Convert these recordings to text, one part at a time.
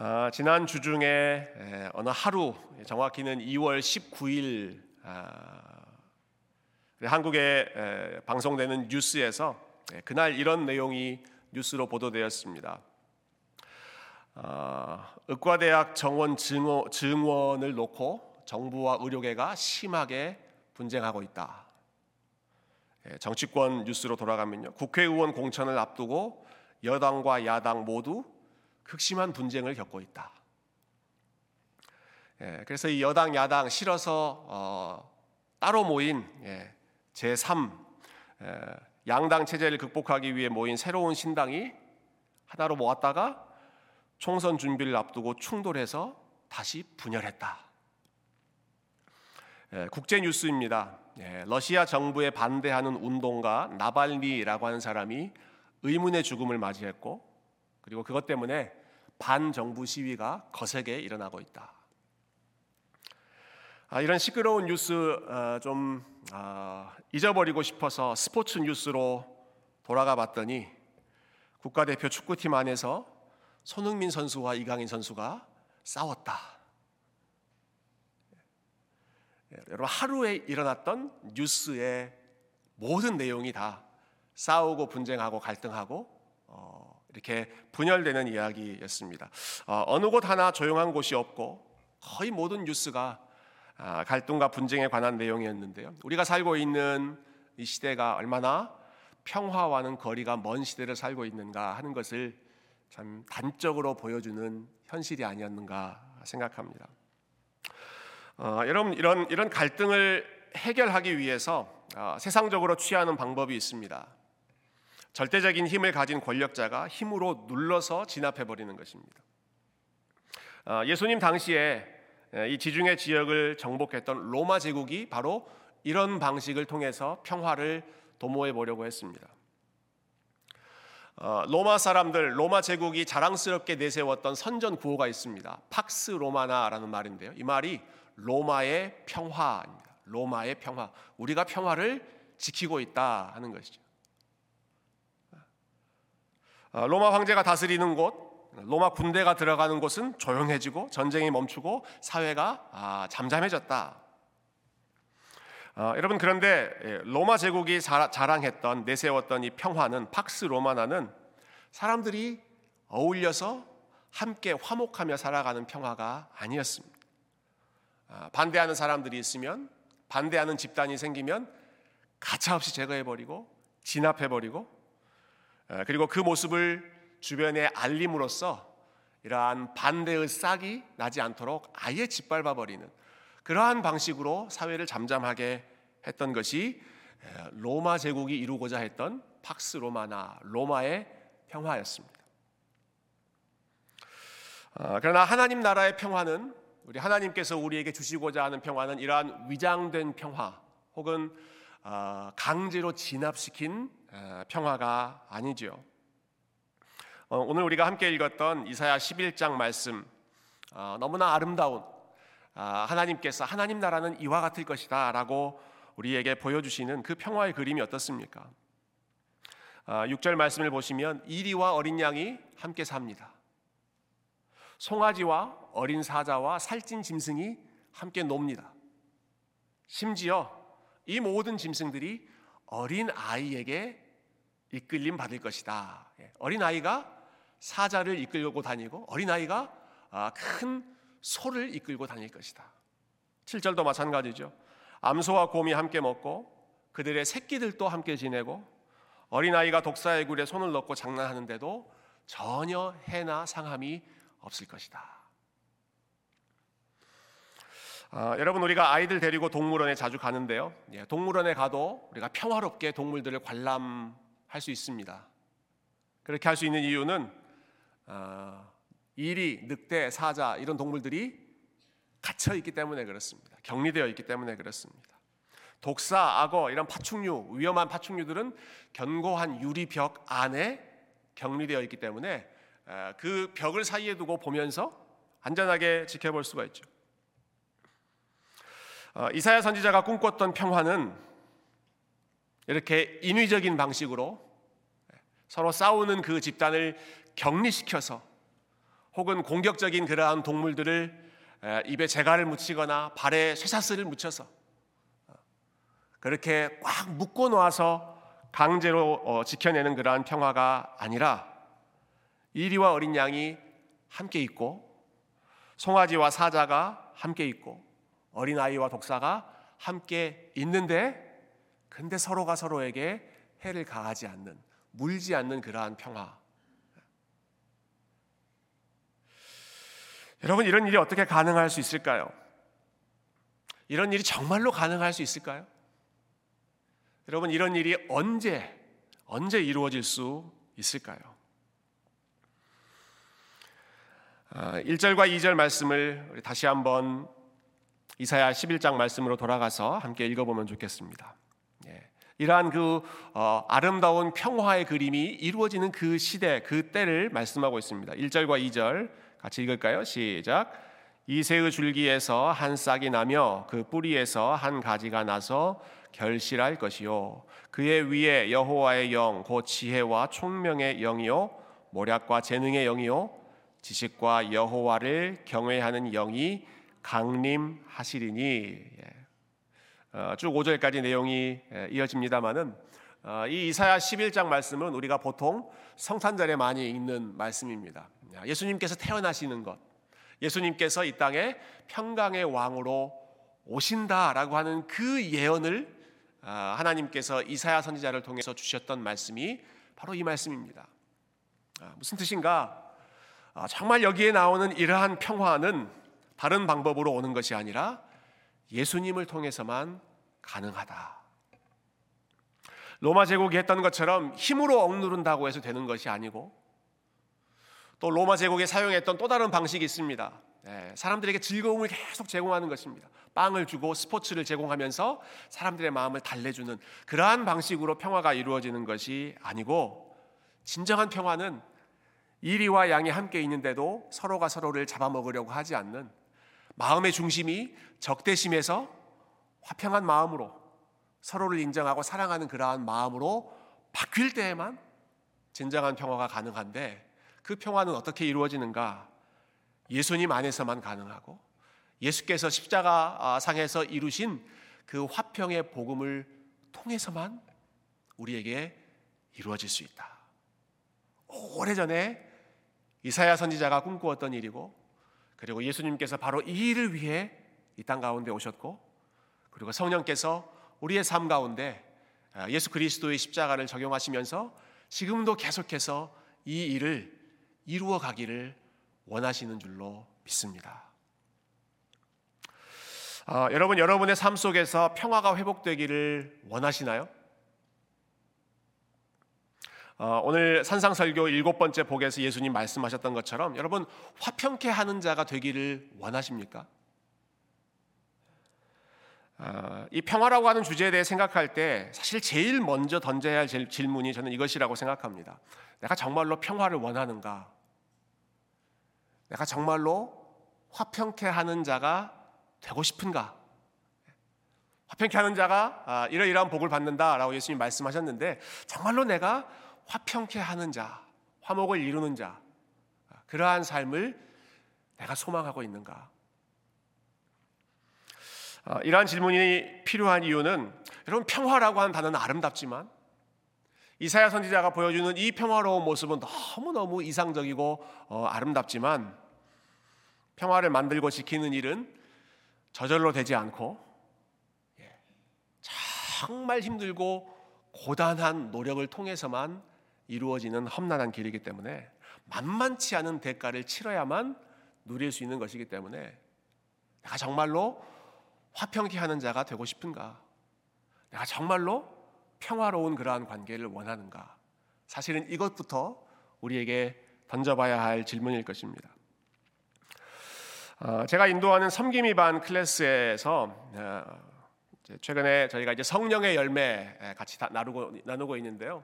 아, 지난 주 중에 에, 어느 하루 정확히는 2월 19일 아, 한국에 에, 방송되는 뉴스에서 에, 그날 이런 내용이 뉴스로 보도되었습니다. 아, 의과대학 정원 증원, 증원을 놓고 정부와 의료계가 심하게 분쟁하고 있다. 예, 정치권 뉴스로 돌아가면요. 국회의원 공천을 앞두고 여당과 야당 모두 극심한 분쟁을 겪고 있다. 예, 그래서 이 여당 야당 실어서 어, 따로 모인 예, 제3 예, 양당 체제를 극복하기 위해 모인 새로운 신당이 하나로 모았다가 총선 준비를 앞두고 충돌해서 다시 분열했다. 예, 국제 뉴스입니다. 예, 러시아 정부에 반대하는 운동가 나발니라고 하는 사람이 의문의 죽음을 맞이했고 그리고 그것 때문에 반정부 시위가 거세게 일어나고 있다. 아, 이런 시끄러운 뉴스 어, 좀 아, 잊어버리고 싶어서 스포츠 뉴스로 돌아가 봤더니 국가대표 축구팀 안에서 손흥민 선수와 이강인 선수가 싸웠다. 예, 여러분 하루에 일어났던 뉴스의 모든 내용이 다 싸우고 분쟁하고 갈등하고 어, 이렇게 분열되는 이야기였습니다. 어, 느 곳 하나 조용한 곳이 없고 거의 모든 뉴스가 아, 갈등과 분쟁에 관한 내용이었는데요. 우리가 살고 있는 이 시대가 얼마나 평화와는 거리가 먼 시대를 살고 있는가 하는 것을 참 단적으로 보여주는 현실이 아니었는가 생각합니다. 어, 여러분 이런 이런 갈등을 해결하기 위해서 어, 세상적으로 취하는 방법이 있습니다. 절대적인 힘을 가진 권력자가 힘으로 눌러서 진압해 버리는 것입니다. 어, 예수님 당시에 이 지중해 지역을 정복했던 로마 제국이 바로 이런 방식을 통해서 평화를 도모해 보려고 했습니다. 어, 로마 사람들, 로마 제국이 자랑스럽게 내세웠던 선전 구호가 있습니다. 팍스 로마나라는 말인데요. 이 말이 로마의 평화입니다. 로마의 평화. 우리가 평화를 지키고 있다 하는 것이죠. 어, 로마 황제가 다스리는 곳, 로마 군대가 들어가는 곳은 조용해지고 전쟁이 멈추고 사회가 아, 잠잠해졌다. 어, 여러분 그런데 예, 로마 제국이 자랑했던 내세웠던 이 평화는 팍스 로마나는 사람들이 어울려서 함께 화목하며 살아가는 평화가 아니었습니다. 아, 반대하는 사람들이 있으면 반대하는 집단이 생기면 가차없이 제거해버리고 진압해버리고 그리고 그 모습을 주변에 알림으로써 이러한 반대의 싹이 나지 않도록 아예 짓밟아 버리는 그러한 방식으로 사회를 잠잠하게 했던 것이 로마 제국이 이루고자 했던 팍스 로마나 로마의 평화였습니다. 아, 그러나 하나님 나라의 평화는 우리 하나님께서 우리에게 주시고자 하는 평화는 이러한 위장된 평화 혹은 아, 강제로 진압시킨 평화가 아니죠. 어, 오늘 우리가 함께 읽었던 이사야 11장 말씀 어, 너무나 아름다운 아, 하나님께서 하나님 나라는 이와 같을 것이다라고 우리에게 보여주시는 그 평화의 그림이 어떻습니까? 6절 아, 말씀을 보시면 이리와 어린 양이 함께 삽니다. 송아지와 어린 사자와 살찐 짐승이 함께 놉니다. 심지어 이 모든 짐승들이 어린 아이에게 이끌림 받을 것이다. 예, 어린 아이가 사자를 이끌고 다니고 어린 아이가 아, 큰 소를 이끌고 다닐 것이다. 7절도 마찬가지죠. 암소와 곰이 함께 먹고 그들의 새끼들도 함께 지내고 어린 아이가 독사의 굴에 손을 넣고 장난하는데도 전혀 해나 상함이 없을 것이다. 아, 여러분 우리가 아이들 데리고 동물원에 자주 가는데요. 예, 동물원에 가도 우리가 평화롭게 동물들을 관람할 수 있습니다. 그렇게 할 수 있는 이유는 어, 이리, 늑대, 사자 이런 동물들이 갇혀 있기 때문에 그렇습니다. 격리되어 있기 때문에 그렇습니다. 독사, 악어 이런 파충류, 위험한 파충류들은 견고한 유리벽 안에 격리되어 있기 때문에 어, 그 벽을 사이에 두고 보면서 안전하게 지켜볼 수가 있죠. 어, 이사야 선지자가 꿈꿨던 평화는 이렇게 인위적인 방식으로 서로 싸우는 그 집단을 격리시켜서 혹은 공격적인 그러한 동물들을 입에 재갈을 묻히거나 발에 쇠사슬을 묻혀서 어, 그렇게 꽉 묶어 놓아서 강제로 어, 지켜내는 그러한 평화가 아니라 이리와 어린 양이 함께 있고 송아지와 사자가 함께 있고 어린 아이와 독사가 함께 있는데 근데 서로가 서로에게 해를 가하지 않는 물지 않는 그러한 평화. 여러분 이런 일이 어떻게 가능할 수 있을까요? 이런 일이 정말로 가능할 수 있을까요? 여러분 이런 일이 언제 언제 이루어질 수 있을까요? 1절과 아, 2절 말씀을 다시 한번 이사야 11장 말씀으로 돌아가서 함께 읽어보면 좋겠습니다. 예. 이러한 그 어, 아름다운 평화의 그림이 이루어지는 그 시대, 그 때를 말씀하고 있습니다. 1절과 2절 같이 읽을까요? 시작. 이새의 줄기에서 한 싹이 나며 그 뿌리에서 한 가지가 나서 결실할 것이요 그의 위에 여호와의 영 곧 지혜와 총명의 영이요 모략과 재능의 영이요 지식과 여호와를 경외하는 영이 강림하시리니 예. 어, 쭉 5절까지 내용이 예, 이어집니다만은 어, 이 이사야 11장 말씀은 우리가 보통 성탄절에 많이 읽는 말씀입니다. 예수님께서 태어나시는 것, 예수님께서 이 땅에 평강의 왕으로 오신다라고 하는 그 예언을 아, 하나님께서 이사야 선지자를 통해서 주셨던 말씀이 바로 이 말씀입니다. 아, 무슨 뜻인가? 아, 정말 여기에 나오는 이러한 평화는 다른 방법으로 오는 것이 아니라 예수님을 통해서만 가능하다. 로마 제국이 했던 것처럼 힘으로 억누른다고 해서 되는 것이 아니고 또 로마 제국에 사용했던 또 다른 방식이 있습니다. 네, 사람들에게 즐거움을 계속 제공하는 것입니다. 빵을 주고 스포츠를 제공하면서 사람들의 마음을 달래주는 그러한 방식으로 평화가 이루어지는 것이 아니고 진정한 평화는 이리와 양이 함께 있는데도 서로가 서로를 잡아먹으려고 하지 않는 마음의 중심이 적대심에서 화평한 마음으로 서로를 인정하고 사랑하는 그러한 마음으로 바뀔 때에만 진정한 평화가 가능한데 그 평화는 어떻게 이루어지는가? 예수님 안에서만 가능하고 예수께서 십자가 아, 상에서 이루신 그 화평의 복음을 통해서만 우리에게 이루어질 수 있다. 오래전에 이사야 선지자가 꿈꾸었던 일이고 그리고 예수님께서 바로 이 일을 위해 이 땅 가운데 오셨고 그리고 성령께서 우리의 삶 가운데 아, 예수 그리스도의 십자가를 적용하시면서 지금도 계속해서 이 일을 이루어 가기를 원하시는 줄로 믿습니다. 아, 여러분, 여러분의 삶 속에서 평화가 회복되기를 원하시나요? 어, 오늘 산상설교 일곱 번째 복에서 예수님 말씀하셨던 것처럼 여러분 화평케 하는 자가 되기를 원하십니까? 어, 이 평화라고 하는 주제에 대해 생각할 때 사실 제일 먼저 던져야 할 질문이 저는 이것이라고 생각합니다. 내가 정말로 평화를 원하는가? 내가 정말로 화평케 하는 자가 되고 싶은가? 화평케 하는 자가 아, 이러이러한 복을 받는다라고 예수님 말씀하셨는데 정말로 내가 화평케 하는 자, 화목을 이루는 자, 그러한 삶을 내가 소망하고 있는가? 아, 이러한 질문이 필요한 이유는 여러분 평화라고 하는 단어는 아름답지만 이사야 선지자가 보여주는 이 평화로운 모습은 너무너무 이상적이고 어, 아름답지만 평화를 만들고 지키는 일은 저절로 되지 않고 예, 정말 힘들고 고단한 노력을 통해서만 이루어지는 험난한 길이기 때문에 만만치 않은 대가를 치러야만 누릴 수 있는 것이기 때문에 내가 정말로 화평케 하는 자가 되고 싶은가? 내가 정말로 평화로운 그러한 관계를 원하는가? 사실은 이것부터 우리에게 던져봐야 할 질문일 것입니다. 어, 제가 인도하는 섬김이 반 클래스에서 어, 최근에 저희가 이제 성령의 열매 같이 나누고 나누고 있는데요.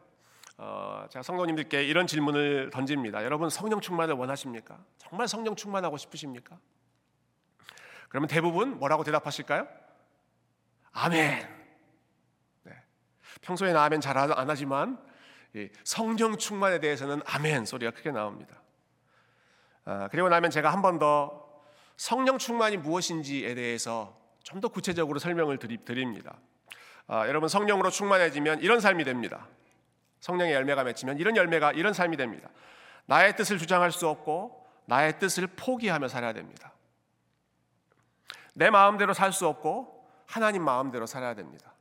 어, 제가 성도님들께 이런 질문을 던집니다. 여러분 성령 충만을 원하십니까? 정말 성령 충만하고 싶으십니까? 그러면 대부분 뭐라고 대답하실까요? 아멘. 네. 평소에는 아멘 잘 안 하지만 성령 충만에 대해서는 아멘 소리가 크게 나옵니다. 아, 그리고 나면 제가 한 번 더 성령 충만이 무엇인지에 대해서 좀 더 구체적으로 설명을 드립니다. 아, 여러분 성령으로 충만해지면 이런 삶이 됩니다. 성령의 열매가 맺히면 이런 열매가 이런 삶이 됩니다. 나의 뜻을 주장할 수 없고 나의 뜻을 포기하며 살아야 됩니다. 내 마음대로 살 수 없고 하나님 마음대로 살아야 됩니다.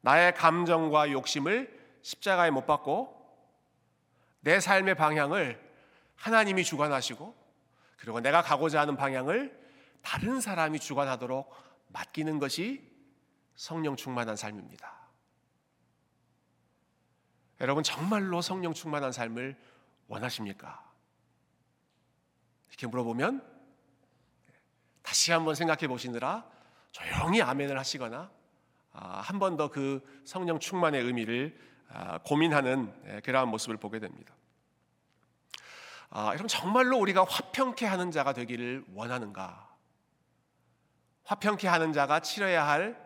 나의 감정과 욕심을 십자가에 못 박고 내 삶의 방향을 하나님이 주관하시고 그리고 내가 가고자 하는 방향을 다른 사람이 주관하도록 맡기는 것이 성령 충만한 삶입니다. 여러분 정말로 성령 충만한 삶을 원하십니까? 이렇게 물어보면 다시 한번 생각해 보시느라 조용히 아멘을 하시거나 아, 한번 더 그 성령 충만의 의미를 아, 고민하는 예, 그러한 모습을 보게 됩니다. 아, 여러분 정말로 우리가 화평케 하는 자가 되기를 원하는가? 화평케 하는 자가 치러야 할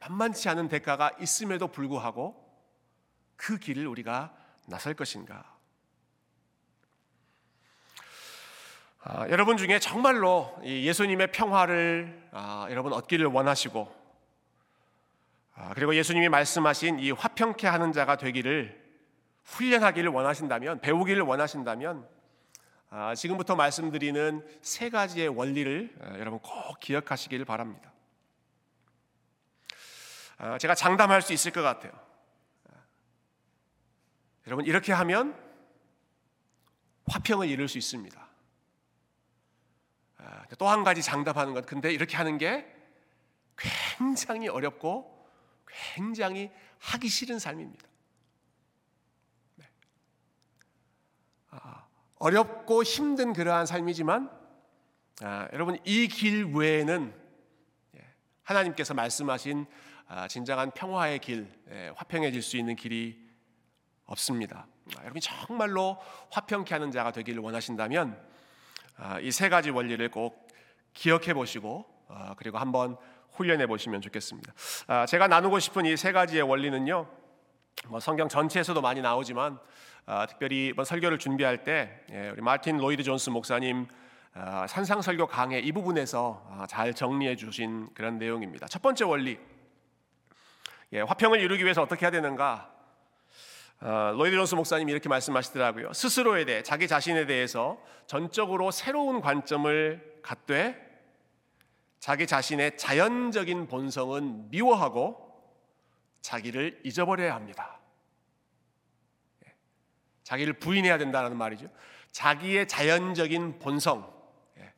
만만치 않은 대가가 있음에도 불구하고 그 길을 우리가 나설 것인가? 아, 여러분 중에 정말로 예수님의 평화를 아, 여러분 얻기를 원하시고 아, 그리고 예수님이 말씀하신 이 화평케 하는 자가 되기를 훈련하기를 원하신다면 배우기를 원하신다면 아, 지금부터 말씀드리는 세 가지의 원리를 아, 여러분 꼭 기억하시길 바랍니다. 아, 제가 장담할 수 있을 것 같아요. 여러분 이렇게 하면 화평을 이룰 수 있습니다. 또 한 가지 장담하는 것. 근데 이렇게 하는 게 굉장히 어렵고 굉장히 하기 싫은 삶입니다. 네. 어렵고 힘든 그러한 삶이지만 아, 여러분 이 길 외에는 예, 하나님께서 말씀하신 아, 진정한 평화의 길, 예, 화평해질 수 있는 길이 없습니다. 아, 여러분 정말로 화평케 하는 자가 되기를 원하신다면 아, 이세 가지 원리를 꼭 기억해 보시고 아, 그리고 한번 훈련해 보시면 좋겠습니다. 아, 제가 나누고 싶은 이 세 가지의 원리는요. 뭐 성경 전체에서도 많이 나오지만 특별히 이번 설교를 준비할 때 예, 우리 마틴 로이드 존스 목사님 산상 설교 강의 이 부분에서 잘 정리해 주신 그런 내용입니다. 첫 번째 원리 예, 화평을 이루기 위해서 어떻게 해야 되는가? 어, 로이드 존스 목사님이 이렇게 말씀하시더라고요. 스스로에 대해 자기 자신에 대해서 전적으로 새로운 관점을 갖되 자기 자신의 자연적인 본성은 미워하고 자기를 잊어버려야 합니다. 예. 자기를 부인해야 된다는 말이죠. 자기의 자연적인 본성, 예.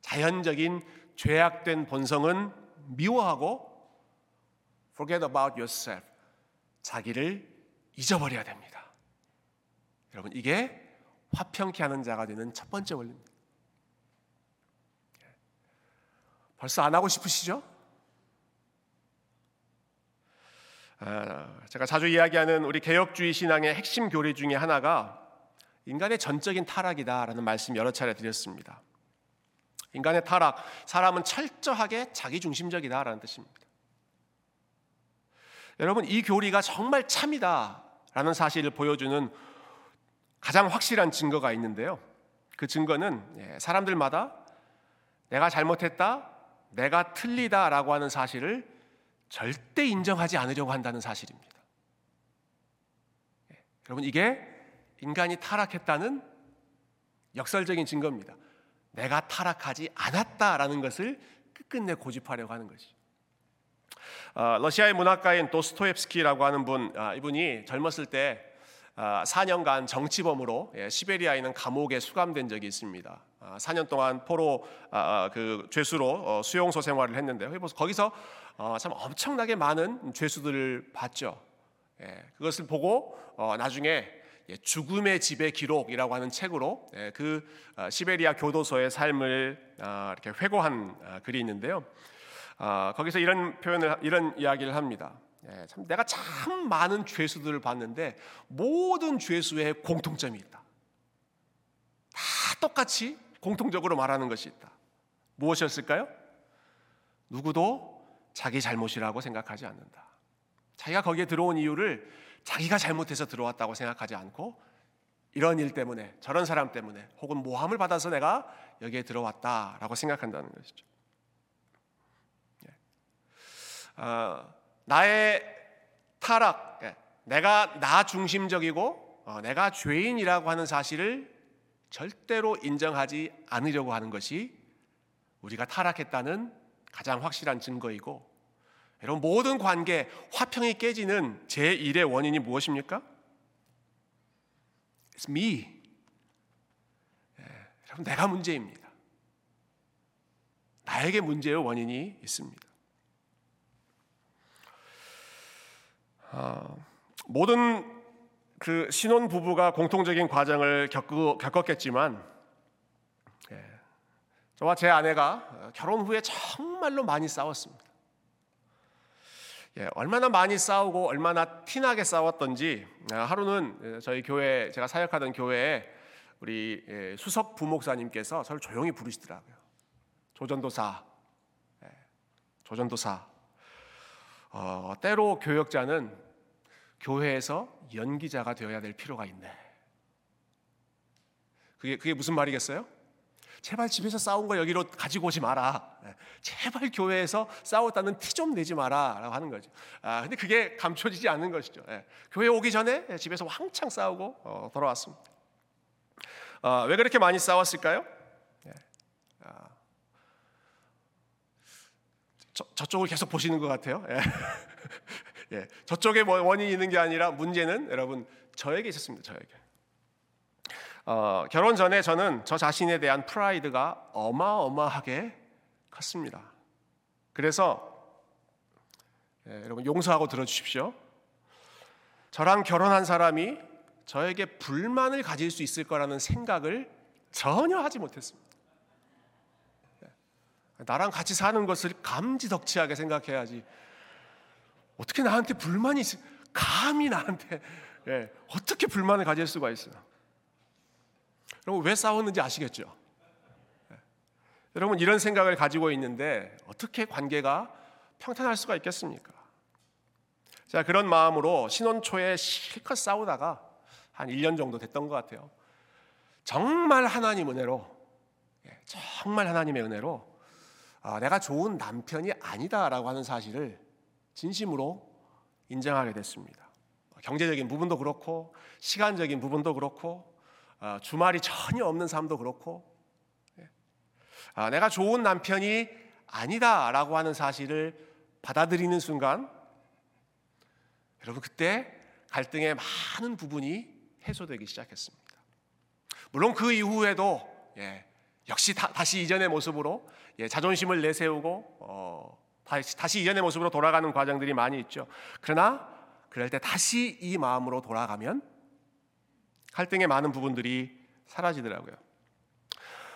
자연적인 죄악된 본성은 미워하고 forget about yourself. 자기를 잊어버려야 됩니다. 여러분 이게 화평케 하는 자가 되는 첫 번째 원리입니다. 벌써 안 하고 싶으시죠? 아, 제가 자주 이야기하는 우리 개혁주의 신앙의 핵심 교리 중에 하나가 인간의 전적인 타락이다라는 말씀 여러 차례 드렸습니다. 인간의 타락, 사람은 철저하게 자기중심적이다라는 뜻입니다. 여러분 이 교리가 정말 참이다 라는 사실을 보여주는 가장 확실한 증거가 있는데요. 그 증거는 예, 사람들마다 내가 잘못했다, 내가 틀리다 라고 하는 사실을 절대 인정하지 않으려고 한다는 사실입니다. 예, 여러분, 이게 인간이 타락했다는 역설적인 증거입니다. 내가 타락하지 않았다라는 것을 끝끝내 고집하려고 하는 것이죠. 어, 러시아의 문학가인 도스토옙스키라고 하는 분, 아, 이분이 젊었을 때 4년간 아, 정치범으로 예, 시베리아에 있는 감옥에 수감된 적이 있습니다. 4년 아, 동안 포로 그 죄수로 어, 수용소 생활을 했는데요. 거기서 어, 참 엄청나게 많은 죄수들을 봤죠. 예, 그것을 보고 나중에 예, 죽음의 집의 기록이라고 하는 책으로 그 시베리아 교도소의 삶을 이렇게 회고한 글이 있는데요. 아, 거기서 이런 표현을 이런 이야기를 합니다. 예, 참 내가 참 많은 죄수들을 봤는데 모든 죄수의 공통점이 있다. 다 똑같이 공통적으로 말하는 것이 있다. 무엇이었을까요? 누구도 자기 잘못이라고 생각하지 않는다. 자기가 거기에 들어온 이유를 자기가 잘못해서 들어왔다고 생각하지 않고 이런 일 때문에 저런 사람 때문에 혹은 모함을 받아서 내가 여기에 들어왔다라고 생각한다는 것이죠. 예. 어, 나의 타락, 예. 내가 나 중심적이고 어, 내가 죄인이라고 하는 사실을 절대로 인정하지 않으려고 하는 것이 우리가 타락했다는 가장 확실한 증거이고 여러분 모든 관계 화평이 깨지는 제1의 원인이 무엇입니까? It's me. 예, 여러분 내가 문제입니다. 나에게 문제의 원인이 있습니다. 모든 그 신혼 부부가 공통적인 과정을 겪고, 겪었겠지만 예, 저와 제 아내가 결혼 후에 정말로 많이 싸웠습니다. 예, 얼마나 많이 싸우고 얼마나 티나게 싸웠던지 아, 하루는 저희 교회 제가 사역하던 교회에 우리 예, 수석 부목사님께서 저를 조용히 부르시더라고요. 조전도사, 예, 조전도사. 어, 때로 교역자는 교회에서 연기자가 되어야 될 필요가 있네. 그게 그게 무슨 말이겠어요? 제발 집에서 싸운 거 여기로 가지고 오지 마라. 네. 제발 교회에서 싸웠다는 티 좀 내지 마라라고 하는 거죠. 아 근데 그게 감춰지지 않는 것이죠. 예. 교회 오기 전에 집에서 왕창 싸우고 어, 돌아왔습니다. 아, 왜 그렇게 많이 싸웠을까요? 예. 아, 저, 저쪽을 계속 보시는 것 같아요. 예. 예. 저쪽에 뭐 원인이 있는 게 아니라 문제는 여러분 저에게 있었습니다. 저에게. 어, 결혼 전에 저는 저 자신에 대한 프라이드가 어마어마하게 컸습니다. 그래서 예, 여러분 용서하고 들어주십시오. 저랑 결혼한 사람이 저에게 불만을 가질 수 있을 거라는 생각을 전혀 하지 못했습니다. 예, 나랑 같이 사는 것을 감지덕지하게 생각해야지. 어떻게 나한테 불만이 있... 감히 나한테 예, 어떻게 불만을 가질 수가 있어요? 여러분 왜 싸웠는지 아시겠죠? 예. 여러분 이런 생각을 가지고 있는데 어떻게 관계가 평탄할 수가 있겠습니까? 자 그런 마음으로 신혼 초에 실컷 싸우다가 한 1년 정도 됐던 것 같아요. 정말 하나님 은혜로 예, 정말 하나님의 은혜로 아, 내가 좋은 남편이 아니다라고 하는 사실을 진심으로 인정하게 됐습니다. 경제적인 부분도 그렇고 시간적인 부분도 그렇고 아, 주말이 전혀 없는 삶도 그렇고 예. 아, 내가 좋은 남편이 아니다라고 하는 사실을 받아들이는 순간 여러분 그때 갈등의 많은 부분이 해소되기 시작했습니다. 물론 그 이후에도 예, 역시 다, 시 이전의 모습으로 예, 자존심을 내세우고 어, 다시, 다시 이전의 모습으로 돌아가는 과정들이 많이 있죠. 그러나 그럴 때 다시 이 마음으로 돌아가면 갈등의 많은 부분들이 사라지더라고요.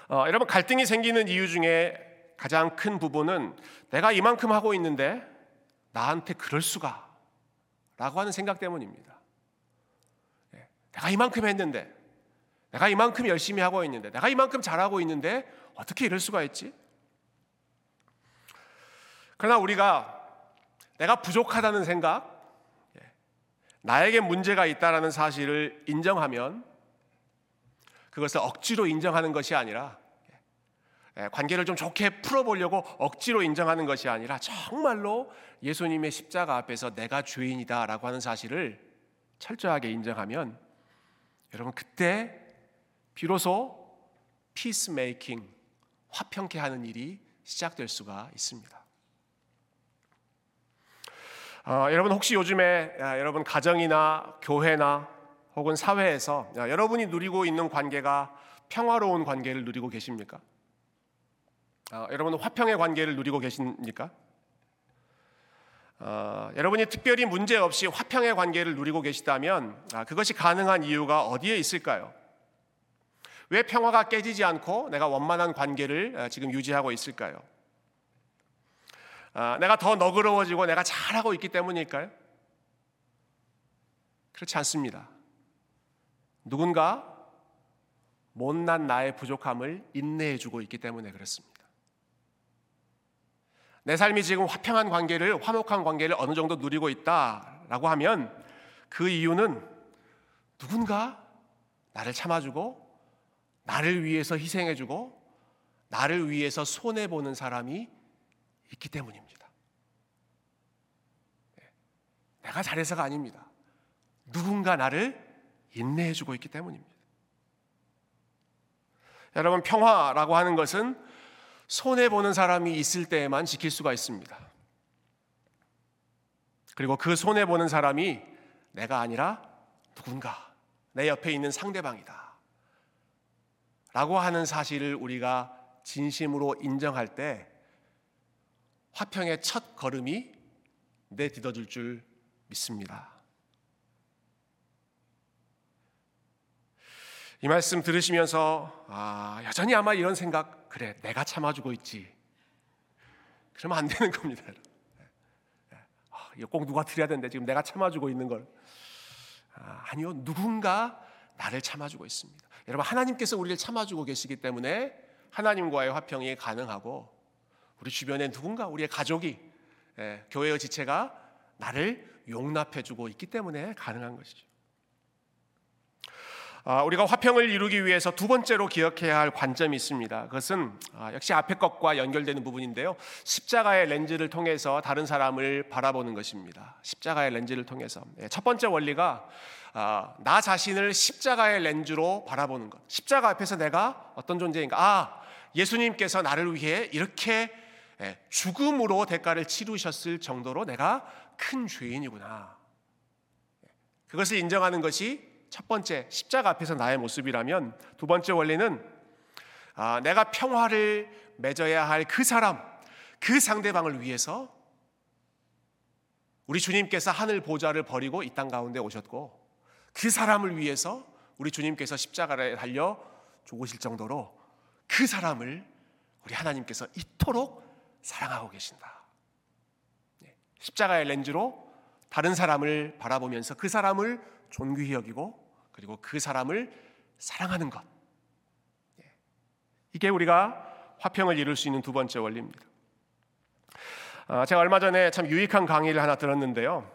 어, 여러분 갈등이 생기는 이유 중에 가장 큰 부분은 내가 이만큼 하고 있는데 나한테 그럴 수가 라고 하는 생각 때문입니다. 예, 내가 이만큼 했는데 내가 이만큼 열심히 하고 있는데 내가 이만큼 잘하고 있는데 어떻게 이럴 수가 있지? 그러나 우리가 내가 부족하다는 생각 나에게 문제가 있다라는 사실을 인정하면 그것을 억지로 인정하는 것이 아니라 예, 관계를 좀 좋게 풀어보려고 억지로 인정하는 것이 아니라 정말로 예수님의 십자가 앞에서 내가 죄인이다라고 하는 사실을 철저하게 인정하면 여러분 그때 비로소 피스메이킹 화평케 하는 일이 시작될 수가 있습니다. 어, 여러분 혹시 요즘에 야, 여러분 가정이나 교회나 혹은 사회에서 야, 여러분이 누리고 있는 관계가 평화로운 관계를 누리고 계십니까? 어, 여러분은 화평의 관계를 누리고 계십니까? 어, 여러분이 특별히 문제 없이 화평의 관계를 누리고 계시다면 아, 그것이 가능한 이유가 어디에 있을까요? 왜 평화가 깨지지 않고 내가 원만한 관계를 아, 지금 유지하고 있을까요? 아, 내가 더 너그러워지고 내가 잘하고 있기 때문일까요? 그렇지 않습니다. 누군가 못난 나의 부족함을 인내해 주고 있기 때문에 그렇습니다. 내 삶이 지금 화평한 관계를 화목한 관계를 어느 정도 누리고 있다라고 하면 그 이유는 누군가 나를 참아주고 나를 위해서 희생해주고 나를 위해서 손해 보는 사람이 있기 때문입니다. 네. 내가 잘해서가 아닙니다. 누군가 나를 인내해주고 있기 때문입니다. 여러분 평화라고 하는 것은 손해 보는 사람이 있을 때에만 지킬 수가 있습니다. 그리고 그 손해 보는 사람이 내가 아니라 누군가 내 옆에 있는 상대방이다. 라고 하는 사실을 우리가 진심으로 인정할 때 화평의 첫 걸음이 내딛어줄 줄 믿습니다. 이 말씀 들으시면서 아, 여전히 아마 이런 생각 그래 내가 참아주고 있지. 그러면 안 되는 겁니다. 아, 이거 꼭 누가 드려야 되는데 지금 내가 참아주고 있는 걸 아, 아니요 누군가 나를 참아주고 있습니다. 여러분 하나님께서 우리를 참아주고 계시기 때문에 하나님과의 화평이 가능하고 우리 주변에 누군가 우리의 가족이 예, 교회의 지체가 나를 용납해주고 있기 때문에 가능한 것이죠. 아, 우리가 화평을 이루기 위해서 두 번째로 기억해야 할 관점이 있습니다. 그것은 아, 역시 앞의 것과 연결되는 부분인데요. 십자가의 렌즈를 통해서 다른 사람을 바라보는 것입니다. 십자가의 렌즈를 통해서. 예, 첫 번째 원리가 아, 나 자신을 십자가의 렌즈로 바라보는 것. 십자가 앞에서 내가 어떤 존재인가? 아, 예수님께서 나를 위해 이렇게 예, 죽음으로 대가를 치르셨을 정도로 내가 큰 죄인이구나. 예, 그것을 인정하는 것이 첫 번째 십자가 앞에서 나의 모습이라면 두 번째 원리는 아, 내가 평화를 맺어야 할 그 사람, 그 상대방을 위해서 우리 주님께서 하늘 보좌를 버리고 이 땅 가운데 오셨고 그 사람을 위해서 우리 주님께서 십자가를 달려 죽으실 정도로 그 사람을 우리 하나님께서 이토록 사랑하고 계신다. 네, 십자가의 렌즈로 다른 사람을 바라보면서 그 사람을 존귀히 여기고 그리고 그 사람을 사랑하는 것. 예. 이게 우리가 화평을 이룰 수 있는 두 번째 원리입니다. 아, 제가 얼마 전에 참 유익한 강의를 하나 들었는데요.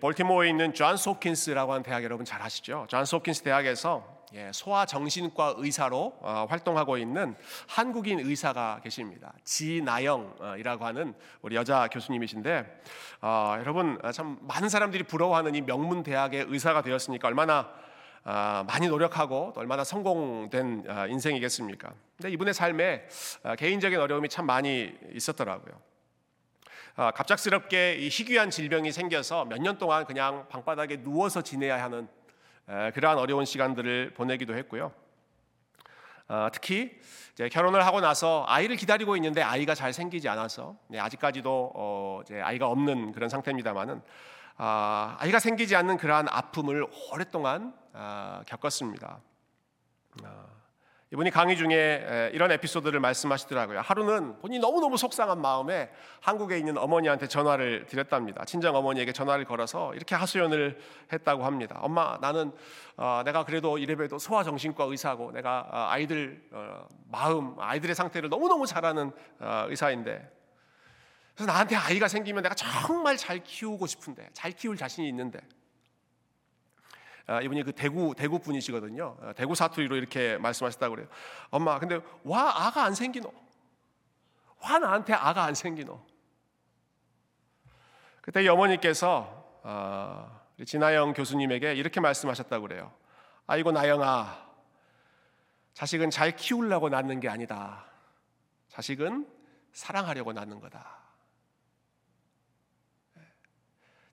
볼티모어에 있는 존스 홉킨스라고 하는 대학 여러분 잘 아시죠? 존스 홉킨스 대학에서 예, 소아 정신과 의사로 어, 활동하고 있는 한국인 의사가 계십니다. 지나영이라고 하는 우리 여자 교수님이신데 어, 여러분 참 많은 사람들이 부러워하는 이 명문 대학의 의사가 되었으니까 얼마나 어, 많이 노력하고 얼마나 성공된 어, 인생이겠습니까? 근데 이분의 삶에 어, 개인적인 어려움이 참 많이 있었더라고요. 어, 갑작스럽게 이 희귀한 질병이 생겨서 몇 년 동안 그냥 방바닥에 누워서 지내야 하는 그러한 어려운 시간들을 보내기도 했고요. 어, 특히 결혼을 하고 나서 아이를 기다리고 있는데 아이가 잘 생기지 않아서 네, 아직까지도 어, 아이가 없는 그런 상태입니다만은 아, 아이가 생기지 않는 그러한 아픔을 오랫동안 아, 겪었습니다. 아, 이분이 강의 중에 이런 에피소드를 말씀하시더라고요. 하루는 본인이 너무너무 속상한 마음에 한국에 있는 어머니한테 전화를 드렸답니다. 친정 어머니에게 전화를 걸어서 이렇게 하소연을 했다고 합니다. 엄마, 나는 어, 내가 그래도 이래봬도 소아정신과 의사고 내가 어, 아이들 어, 마음, 아이들의 상태를 너무너무 잘 아는 어, 의사인데 그래서 나한테 아이가 생기면 내가 정말 잘 키우고 싶은데 잘 키울 자신이 있는데 아, 이분이 그 대구 대구 분이시거든요. 아, 대구 사투리로 이렇게 말씀하셨다고 그래요. 엄마, 근데 와 아가 안 생기노? 와 나한테 아가 안 생기노? 그때 어머니께서 어, 진아영 교수님에게 이렇게 말씀하셨다고 그래요. 아이고 나영아, 자식은 잘 키우려고 낳는 게 아니다. 자식은 사랑하려고 낳는 거다.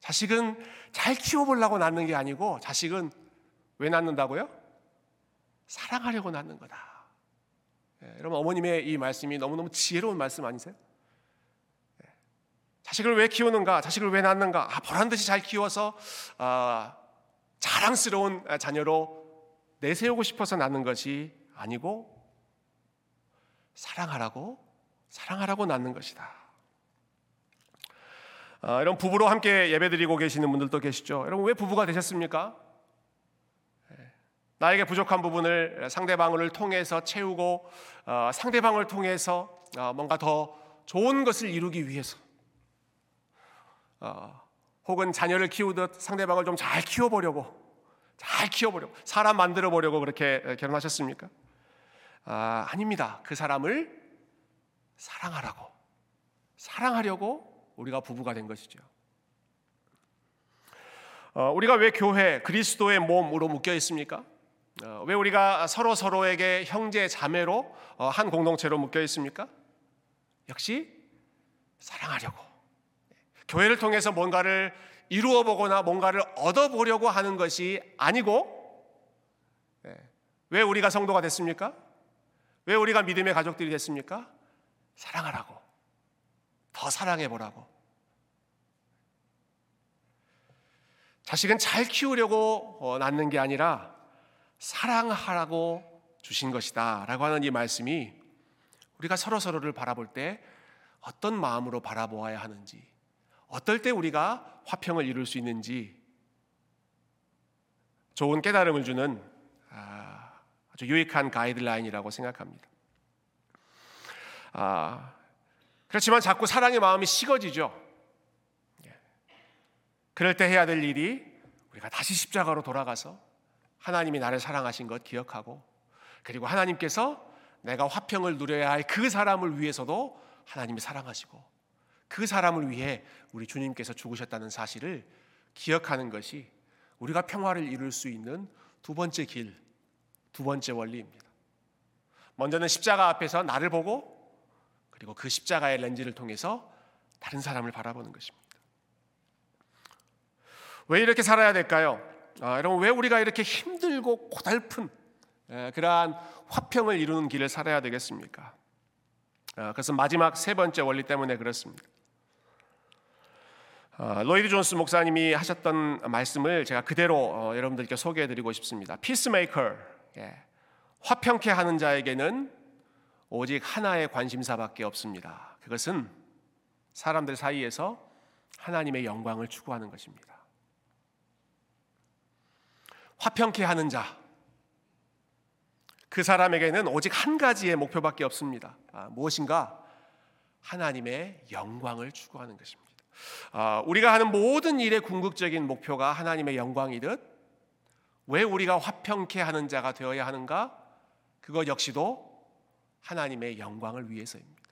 자식은 잘 키워보려고 낳는 게 아니고 자식은 왜 낳는다고요? 사랑하려고 낳는 거다. 예, 여러분 어머님의 이 말씀이 너무너무 지혜로운 말씀 아니세요? 예, 자식을 왜 키우는가? 자식을 왜 낳는가? 아, 보란 듯이 잘 키워서 아, 자랑스러운 자녀로 내세우고 싶어서 낳는 것이 아니고 사랑하라고 사랑하라고 낳는 것이다. 어, 이런 부부로 함께 예배드리고 계시는 분들도 계시죠. 여러분 왜 부부가 되셨습니까? 예, 나에게 부족한 부분을 상대방을 통해서 채우고 어, 상대방을 통해서 어, 뭔가 더 좋은 것을 이루기 위해서 혹은 자녀를 키우듯 상대방을 좀 잘 키워보려고 잘 키워보려고 사람 만들어 보려고 그렇게 결혼하셨습니까? 아, 아닙니다. 그 사람을 사랑하라고 사랑하려고 우리가 부부가 된 것이죠. 어, 우리가 왜 교회 그리스도의 몸으로 묶여 있습니까? 어, 왜 우리가 서로 서로에게 형제 자매로 어, 한 공동체로 묶여 있습니까? 역시 사랑하려고 교회를 통해서 뭔가를 이루어 보거나 뭔가를 얻어 보려고 하는 것이 아니고 네. 왜 우리가 성도가 됐습니까? 왜 우리가 믿음의 가족들이 됐습니까? 사랑하라고 더 사랑해 보라고 자식은 잘 키우려고 어, 낳는 게 아니라 사랑하라고 주신 것이다 라고 하는 이 말씀이 우리가 서로 서로를 바라볼 때 어떤 마음으로 바라보아야 하는지 어떨 때 우리가 화평을 이룰 수 있는지 좋은 깨달음을 주는 아, 아주 유익한 가이드라인이라고 생각합니다. 아, 그렇지만 자꾸 사랑의 마음이 식어지죠. 예. 그럴 때 해야 될 일이 우리가 다시 십자가로 돌아가서 하나님이 나를 사랑하신 것 기억하고 그리고 하나님께서 내가 화평을 누려야 할 그 사람을 위해서도 하나님이 사랑하시고 그 사람을 위해 우리 주님께서 죽으셨다는 사실을 기억하는 것이 우리가 평화를 이룰 수 있는 두 번째 길, 두 번째 원리입니다. 먼저는 십자가 앞에서 나를 보고 그리고 그 십자가의 렌즈를 통해서 다른 사람을 바라보는 것입니다. 왜 이렇게 살아야 될까요? 아, 여러분 왜 우리가 이렇게 힘들고 고달픈 에, 그러한 화평을 이루는 길을 살아야 되겠습니까? 아, 그래서 마지막 세 번째 원리 때문에 그렇습니다. 아, 로이드 존스 목사님이 하셨던 말씀을 제가 그대로 어, 여러분들께 소개해드리고 싶습니다. peacemaker, 예. 화평케 하는 자에게는 오직 하나의 관심사밖에 없습니다. 그것은 사람들 사이에서 하나님의 영광을 추구하는 것입니다. 화평케 하는 자, 그 사람에게는 오직 한 가지의 목표밖에 없습니다. 아, 무엇인가? 하나님의 영광을 추구하는 것입니다. 아, 우리가 하는 모든 일의 궁극적인 목표가 하나님의 영광이듯 왜 우리가 화평케 하는 자가 되어야 하는가? 그것 역시도 하나님의 영광을 위해서입니다.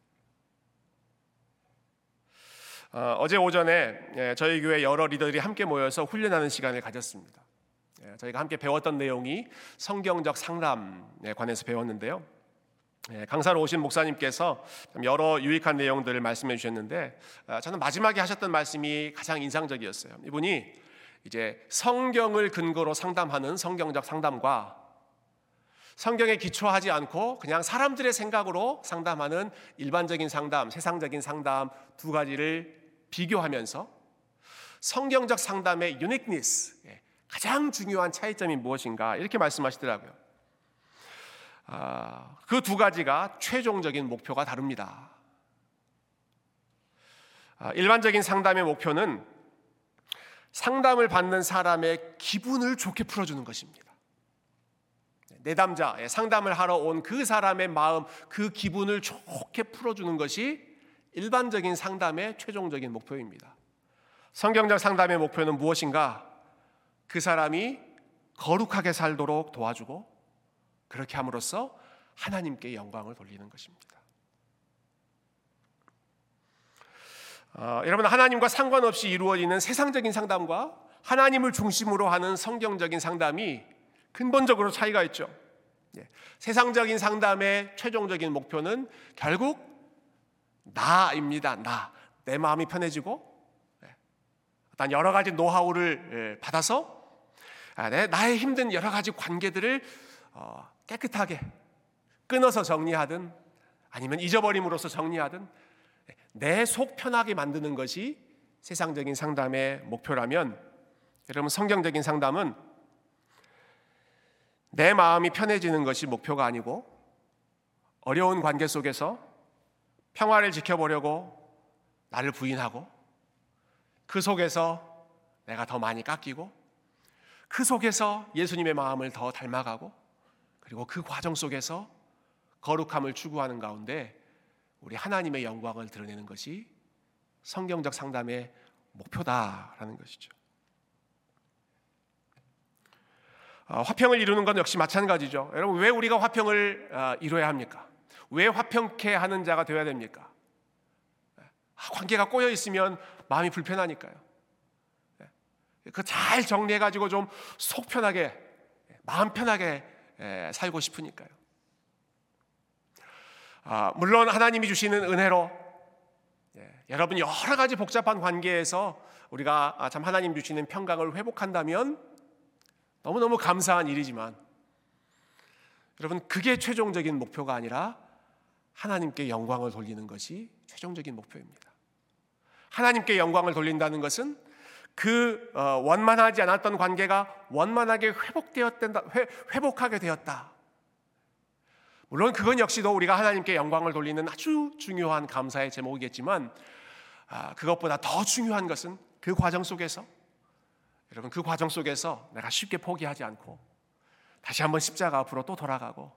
어, 제 오전에 예, 저희 교회 여러 리더들이 함께 모여서 훈련하는 시간을 가졌습니다. 예, 저희가 함께 배웠던 내용이 성경적 상담에 관해서 배웠는데요. 예, 강사로 오신 목사님께서 여러 유익한 내용들을 말씀해 주셨는데 아, 저는 마지막에 하셨던 말씀이 가장 인상적이었어요. 이분이 이제 성경을 근거로 상담하는 성경적 상담과 성경에 기초하지 않고 그냥 사람들의 생각으로 상담하는 일반적인 상담, 세상적인 상담 두 가지를 비교하면서 성경적 상담의 유니크니스, 예, 가장 중요한 차이점이 무엇인가 이렇게 말씀하시더라고요. 아, 그두 가지가 최종적인 목표가 다릅니다. 아, 일반적인 상담의 목표는 상담을 받는 사람의 기분을 좋게 풀어주는 것입니다. 내담자, 예, 상담을 하러 온 그 사람의 마음, 그 기분을 좋게 풀어주는 것이 일반적인 상담의 최종적인 목표입니다. 성경적 상담의 목표는 무엇인가? 그 사람이 거룩하게 살도록 도와주고 그렇게 함으로써 하나님께 영광을 돌리는 것입니다. 어, 여러분 하나님과 상관없이 이루어지는 세상적인 상담과 하나님을 중심으로 하는 성경적인 상담이 근본적으로 차이가 있죠. 예. 세상적인 상담의 최종적인 목표는 결국 나입니다. 나. 내 마음이 편해지고 예. 어떤 여러 가지 노하우를 예, 받아서 아, 나의 힘든 여러 가지 관계들을 어, 깨끗하게 끊어서 정리하든 아니면 잊어버림으로써 정리하든 예, 내속 편하게 만드는 것이 세상적인 상담의 목표라면 여러분 성경적인 상담은 내 마음이 편해지는 것이 목표가 아니고 어려운 관계 속에서 평화를 지켜보려고 나를 부인하고 그 속에서 내가 더 많이 깎이고 그 속에서 예수님의 마음을 더 닮아가고 그리고 그 과정 속에서 거룩함을 추구하는 가운데 우리 하나님의 영광을 드러내는 것이 성경적 상담의 목표다라는 것이죠. 어, 화평을 이루는 건 역시 마찬가지죠. 여러분 왜 우리가 화평을 어, 이루어야 합니까? 왜 화평케 하는 자가 되어야 됩니까? 아, 관계가 꼬여 있으면 마음이 불편하니까요. 그 잘 정리해 가지고 좀 속 편하게 마음 편하게 살고 싶으니까요. 아, 물론 하나님이 주시는 은혜로 예, 여러분 여러 가지 복잡한 관계에서 우리가 아, 참 하나님 주시는 평강을 회복한다면 너무너무 감사한 일이지만 여러분 그게 최종적인 목표가 아니라 하나님께 영광을 돌리는 것이 최종적인 목표입니다. 하나님께 영광을 돌린다는 것은 그 어, 원만하지 않았던 관계가 원만하게 회복되었다 회복하게 되었다. 물론 그건 역시도 우리가 하나님께 영광을 돌리는 아주 중요한 감사의 제목이겠지만 아, 그것보다 더 중요한 것은 그 과정 속에서 여러분 그 과정 속에서 내가 쉽게 포기하지 않고 다시 한번 십자가 앞으로 또 돌아가고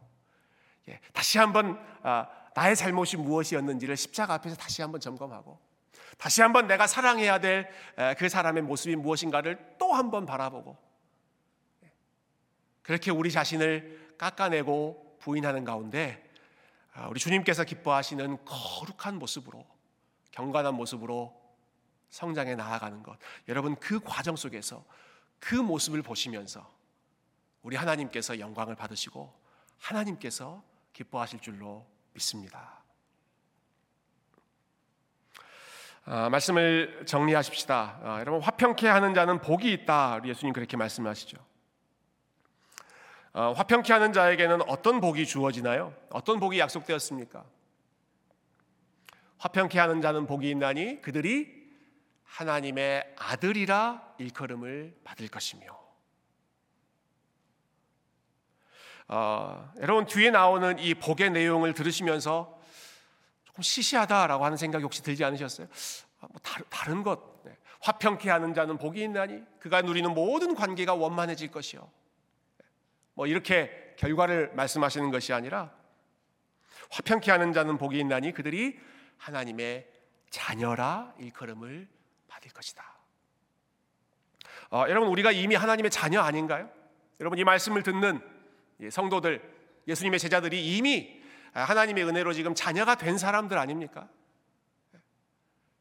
예, 다시 한번 아, 나의 잘못이 무엇이었는지를 십자가 앞에서 다시 한번 점검하고 다시 한번 내가 사랑해야 될 그 사람의 모습이 무엇인가를 또 한번 바라보고 예, 그렇게 우리 자신을 깎아내고 부인하는 가운데 아, 우리 주님께서 기뻐하시는 거룩한 모습으로 경건한 모습으로 성장해 나아가는 것. 여러분 그 과정 속에서 그 모습을 보시면서 우리 하나님께서 영광을 받으시고 하나님께서 기뻐하실 줄로 믿습니다. 아, 말씀을 정리하십시다. 아, 여러분 화평케 하는 자는 복이 있다. 예수님 그렇게 말씀하시죠. 아, 화평케 하는 자에게는 어떤 복이 주어지나요? 어떤 복이 약속되었습니까? 화평케 하는 자는 복이 있나니 그들이 하나님의 아들이라 일컬음을 받을 것이며 어, 여러분 뒤에 나오는 이 복의 내용을 들으시면서 조금 시시하다라고 하는 생각이 혹시 들지 않으셨어요? 아, 뭐 다른, 다른 것 네. 화평케 하는 자는 복이 있나니 그가 누리는 모든 관계가 원만해질 것이요. 뭐 이렇게 결과를 말씀하시는 것이 아니라 화평케 하는 자는 복이 있나니 그들이 하나님의 자녀라 일컬음을 받을 것이다. 어, 여러분 우리가 이미 하나님의 자녀 아닌가요? 여러분 이 말씀을 듣는 성도들, 예수님의 제자들이 이미 하나님의 은혜로 지금 자녀가 된 사람들 아닙니까?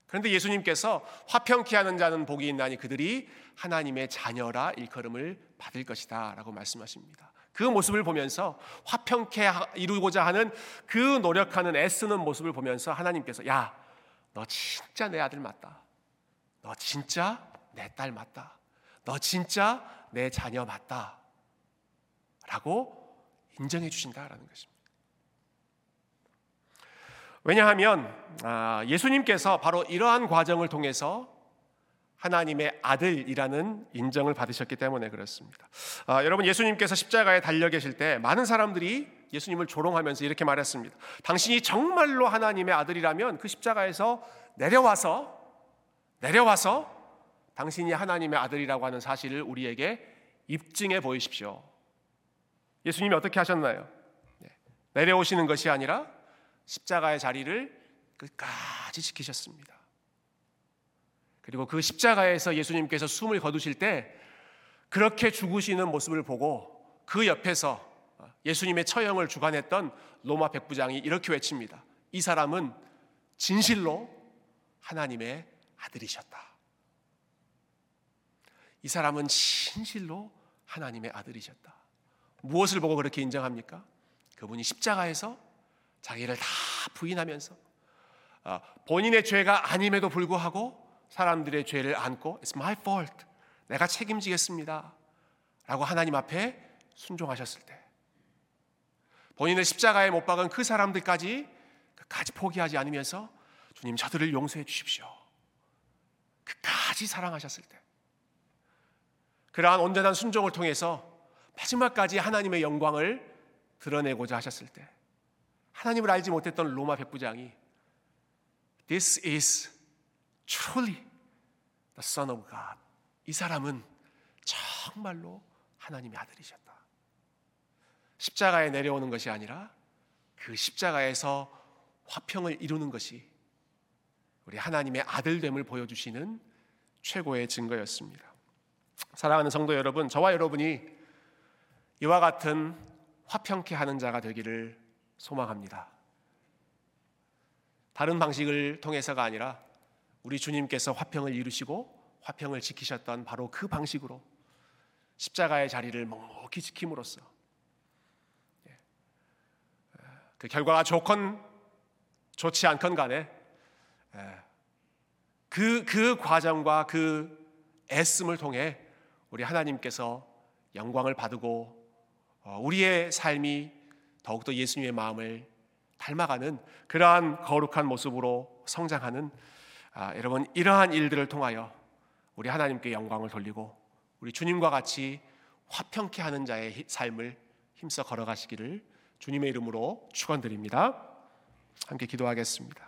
그런데 예수님께서 화평케 하는 자는 복이 있나니 그들이 하나님의 자녀라 일컬음을 받을 것이다라고 말씀하십니다. 그 모습을 보면서 화평케 이루고자 하는 그 노력하는 애쓰는 모습을 보면서 하나님께서 야, 너 진짜 내 아들 맞다. 너 진짜 내 딸 맞다. 너 진짜 내 자녀 맞다. 라고 인정해 주신다라는 것입니다. 왜냐하면 아, 예수님께서 바로 이러한 과정을 통해서 하나님의 아들이라는 인정을 받으셨기 때문에 그렇습니다. 아, 여러분 예수님께서 십자가에 달려 계실 때 많은 사람들이 예수님을 조롱하면서 이렇게 말했습니다. 당신이 정말로 하나님의 아들이라면 그 십자가에서 내려와서 내려와서 당신이 하나님의 아들이라고 하는 사실을 우리에게 입증해 보이십시오. 예수님이 어떻게 하셨나요? 네. 내려오시는 것이 아니라 십자가의 자리를 끝까지 지키셨습니다. 그리고 그 십자가에서 예수님께서 숨을 거두실 때 그렇게 죽으시는 모습을 보고 그 옆에서 예수님의 처형을 주관했던 로마 백부장이 이렇게 외칩니다. 이 사람은 진실로 하나님의 아들이셨다. 이 사람은 진실로 하나님의 아들이셨다. 무엇을 보고 그렇게 인정합니까? 그분이 십자가에서 자기를 다 부인하면서 아, 본인의 죄가 아님에도 불구하고 사람들의 죄를 안고 It's my fault. 내가 책임지겠습니다. 라고 하나님 앞에 순종하셨을 때 본인의 십자가에 못 박은 그 사람들까지 끝까지 포기하지 않으면서 주님 저들을 용서해 주십시오. 끝까지 사랑하셨을 때 그러한 온전한 순종을 통해서 마지막까지 하나님의 영광을 드러내고자 하셨을 때 하나님을 알지 못했던 로마 백부장이 This is truly the Son of God. 이 사람은 정말로 하나님의 아들이셨다. 십자가에 내려오는 것이 아니라 그 십자가에서 화평을 이루는 것이 우리 하나님의 아들됨을 보여주시는 최고의 증거였습니다. 사랑하는 성도 여러분, 저와 여러분이 이와 같은 화평케 하는 자가 되기를 소망합니다. 다른 방식을 통해서가 아니라 우리 주님께서 화평을 이루시고 화평을 지키셨던 바로 그 방식으로 십자가의 자리를 묵묵히 지킴으로써 예. 그 결과가 좋건 좋지 않건 간에 그, 그 과정과 그 애씀을 통해 우리 하나님께서 영광을 받고 어, 우리의 삶이 더욱더 예수님의 마음을 닮아가는 그러한 거룩한 모습으로 성장하는 아, 여러분 이러한 일들을 통하여 우리 하나님께 영광을 돌리고 우리 주님과 같이 화평케 하는 자의 삶을 힘써 걸어가시기를 주님의 이름으로 축원드립니다. 함께 기도하겠습니다.